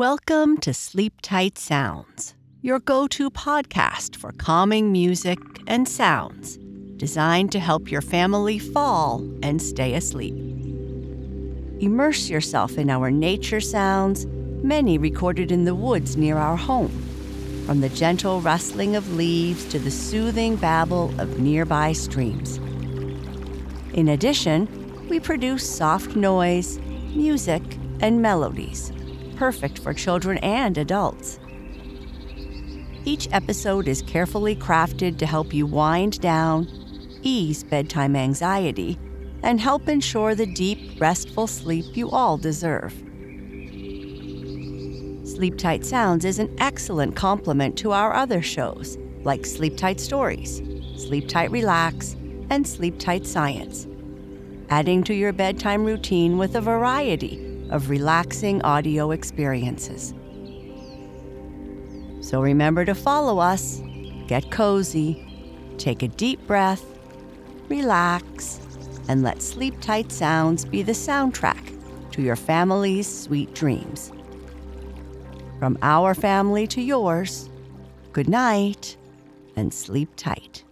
Welcome to Sleep Tight Sounds, your go to podcast for calming music and sounds designed to help your family fall and stay asleep. Immerse yourself in our nature sounds, many recorded in the woods near our home, from the gentle rustling of leaves to the soothing babble of nearby streams. In addition, we produce soft noise, music, and melodies, perfect for children and adults. Each episode is carefully crafted to help you wind down, ease bedtime anxiety, and help ensure the deep, restful sleep you all deserve. Sleep Tight Sounds is an excellent complement to our other shows, like Sleep Tight Stories, Sleep Tight Relax, and Sleep Tight Science, adding to your bedtime routine with a variety of relaxing audio experiences. So remember to follow us, get cozy, take a deep breath, relax, and let Sleep Tight Sounds be the soundtrack to your family's sweet dreams. From our family to yours, good night and sleep tight.